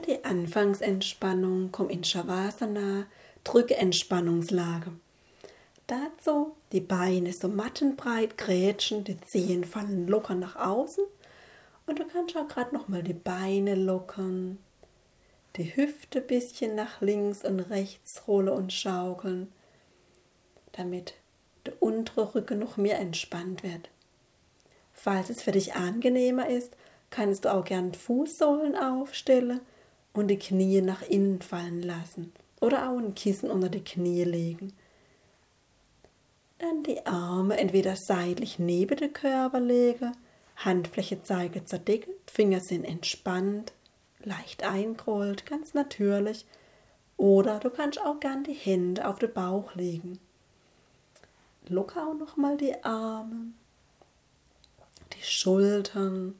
Für die Anfangsentspannung komm in Shavasana, drücke Entspannungslage. Dazu die Beine so mattenbreit grätschen, die Zehen fallen locker nach außen und du kannst auch gerade noch mal die Beine lockern, die Hüfte ein bisschen nach links und rechts rollen und schaukeln, damit der untere Rücken noch mehr entspannt wird. Falls es für dich angenehmer ist, kannst du auch gern Fußsohlen aufstellen und die Knie nach innen fallen lassen oder auch ein Kissen unter die Knie legen. Dann die Arme entweder seitlich neben den Körper legen, Handfläche zeige zur Decke, Finger sind entspannt, leicht eingerollt, ganz natürlich. Oder du kannst auch gern die Hände auf den Bauch legen. Locker auch nochmal die Arme, die Schultern,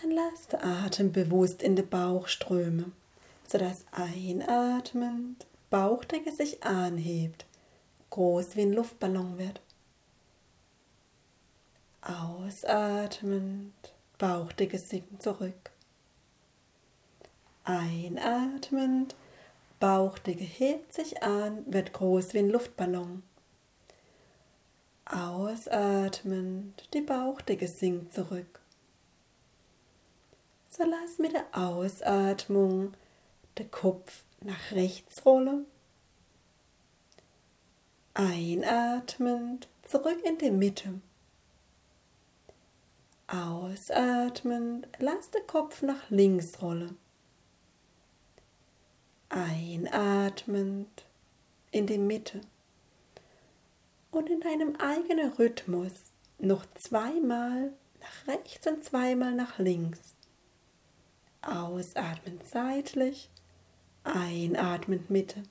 dann lass den Atem bewusst in den Bauch strömen, sodass einatmend Bauchdecke sich anhebt, groß wie ein Luftballon wird. Ausatmend Bauchdecke sinkt zurück. Einatmend Bauchdecke hebt sich an, wird groß wie ein Luftballon. Ausatmend die Bauchdecke sinkt zurück so lass mit der Ausatmung den Kopf nach rechts rollen. Einatmend zurück in die Mitte. Ausatmend lass den Kopf nach links rollen. Einatmend in die Mitte. Und in deinem eigenen Rhythmus noch zweimal nach rechts und zweimal nach links. Ausatmend seitlich, einatmend Mitte.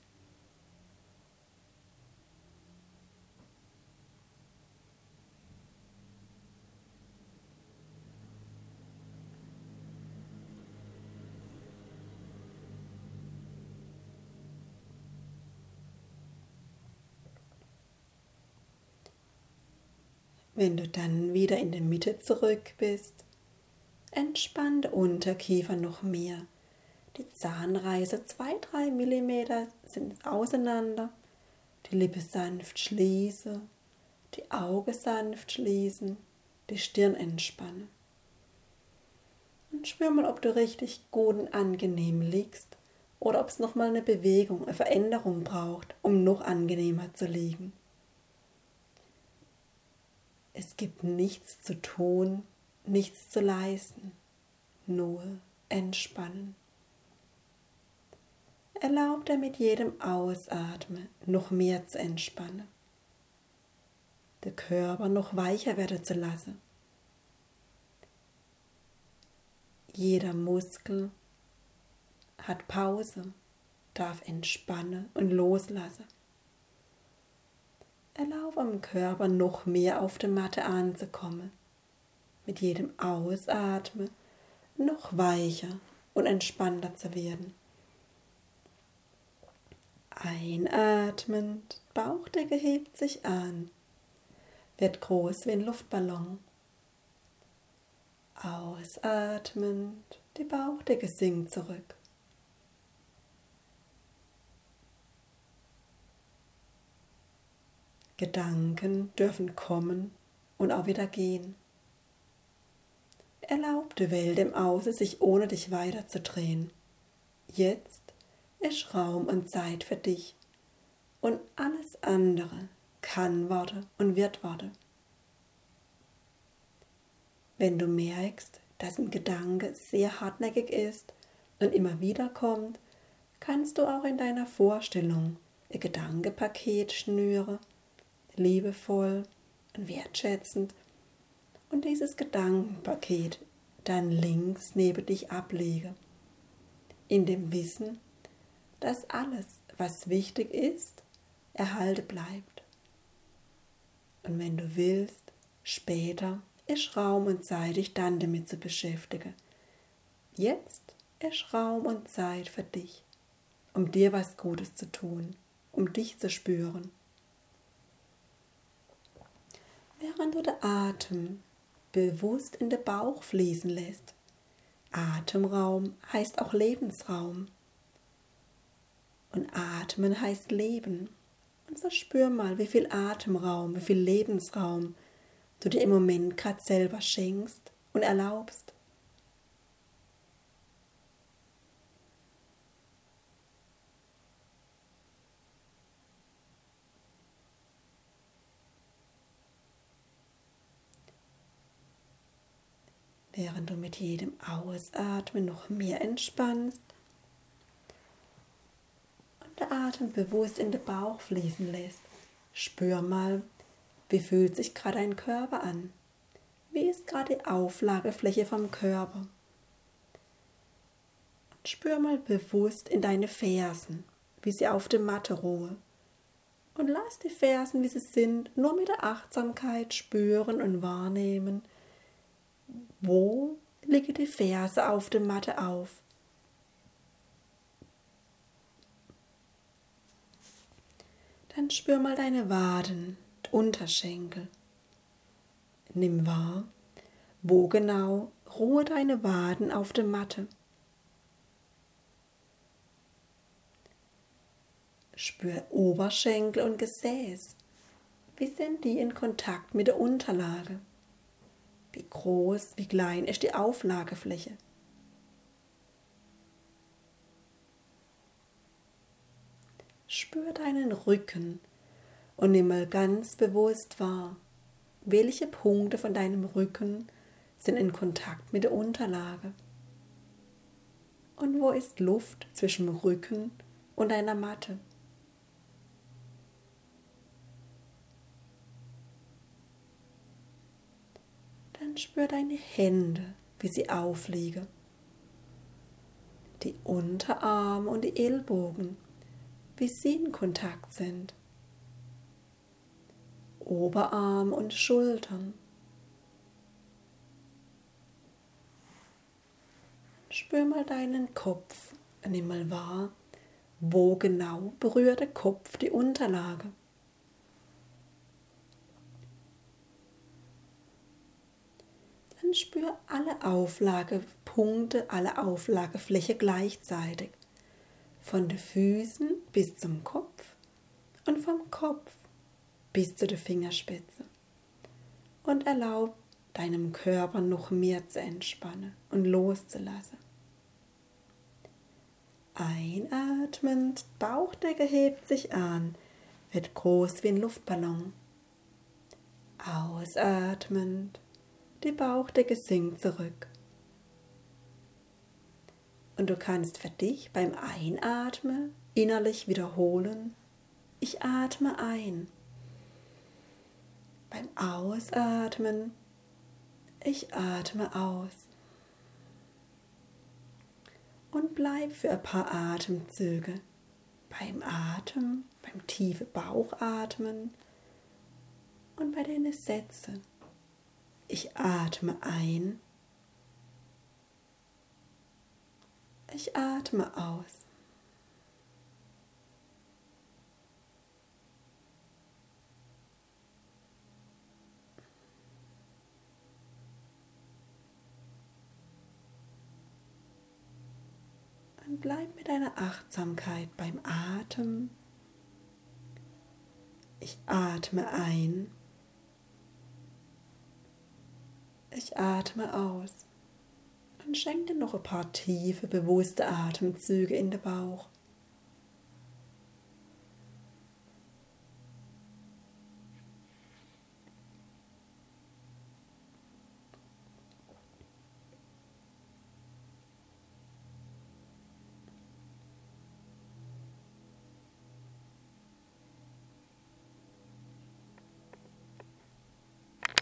Wenn du dann wieder in der Mitte zurück bist, Entspann Unterkiefer noch mehr. Die Zahnreiße 2-3 mm sind auseinander. Die Lippe sanft schließe. Die Augen sanft schließen. Die Stirn entspannen. Und spür mal, ob du richtig gut und angenehm liegst oder ob es nochmal eine Bewegung, eine Veränderung braucht, um noch angenehmer zu liegen. Es gibt nichts zu tun, nichts zu leisten, nur entspannen. Erlaub dir mit jedem Ausatmen noch mehr zu entspannen, den Körper noch weicher werden zu lassen. Jeder Muskel hat Pause, darf entspannen und loslassen. Erlaub am Körper noch mehr auf der Matte anzukommen mit jedem Ausatmen noch weicher und entspannter zu werden. Einatmend, Bauchdecke hebt sich an, wird groß wie ein Luftballon. Ausatmend, die Bauchdecke sinkt zurück. Gedanken dürfen kommen und auch wieder gehen erlaubte Welt im Außen sich ohne dich weiterzudrehen. Jetzt ist Raum und Zeit für dich und alles andere kann Worte und wird Worte. Wenn du merkst, dass ein Gedanke sehr hartnäckig ist und immer wieder kommt, kannst du auch in deiner Vorstellung ein Gedankepaket schnüren, liebevoll und wertschätzend und dieses Gedankenpaket dann links neben dich ablege. In dem Wissen, dass alles, was wichtig ist, erhalte bleibt. Und wenn du willst, später ist Raum und Zeit, dich dann damit zu beschäftigen. Jetzt ist Raum und Zeit für dich, um dir was Gutes zu tun, um dich zu spüren. Während du den Atem bewusst in den Bauch fließen lässt, Atemraum heißt auch Lebensraum. Und atmen heißt Leben. Und so spür mal, wie viel Atemraum, wie viel Lebensraum du dir im Moment gerade selber schenkst und erlaubst. Während du mit jedem Ausatmen noch mehr entspannst und der Atem bewusst in den Bauch fließen lässt, spür mal, wie fühlt sich gerade dein Körper an? Wie ist gerade die Auflagefläche vom Körper? Und spür mal bewusst in deine Fersen, wie sie auf der Matte ruhen. Und lass die Fersen, wie sie sind, nur mit der Achtsamkeit spüren und wahrnehmen. Wo liegen die Ferse auf der Matte auf? Dann spür mal deine Waden, Unterschenkel. Nimm wahr, wo genau ruhe deine Waden auf der Matte. Spür Oberschenkel und Gesäß. Wie sind die in Kontakt mit der Unterlage? Wie groß, wie klein ist die Auflagefläche? Spür deinen Rücken und nimm mal ganz bewusst wahr, welche Punkte von deinem Rücken sind in Kontakt mit der Unterlage. Und wo ist Luft zwischen Rücken und deiner Matte? Spür deine Hände, wie sie aufliegen. Die Unterarme und die Ellbogen, wie sie in Kontakt sind. Oberarm und Schultern. Spür mal deinen Kopf, nimm mal wahr, wo genau berührt der Kopf die Unterlage. Dann spür alle Auflagepunkte, alle Auflagefläche gleichzeitig. Von den Füßen bis zum Kopf und vom Kopf bis zu der Fingerspitze und erlaub deinem Körper noch mehr zu entspannen und loszulassen. Einatmend, Bauchdecke hebt sich an, wird groß wie ein Luftballon. Ausatmend, die Bauchdecke sinkt zurück. Und du kannst für dich beim Einatmen innerlich wiederholen, ich atme ein beim Ausatmen, ich atme aus. Und bleib für ein paar Atemzüge beim Atem, beim tiefen Bauchatmen und bei den Sätzen. Ich atme ein. Ich atme aus. und bleib mit deiner Achtsamkeit beim Atem. Ich atme ein. Ich atme aus und schenke dir noch ein paar tiefe, bewusste Atemzüge in den Bauch.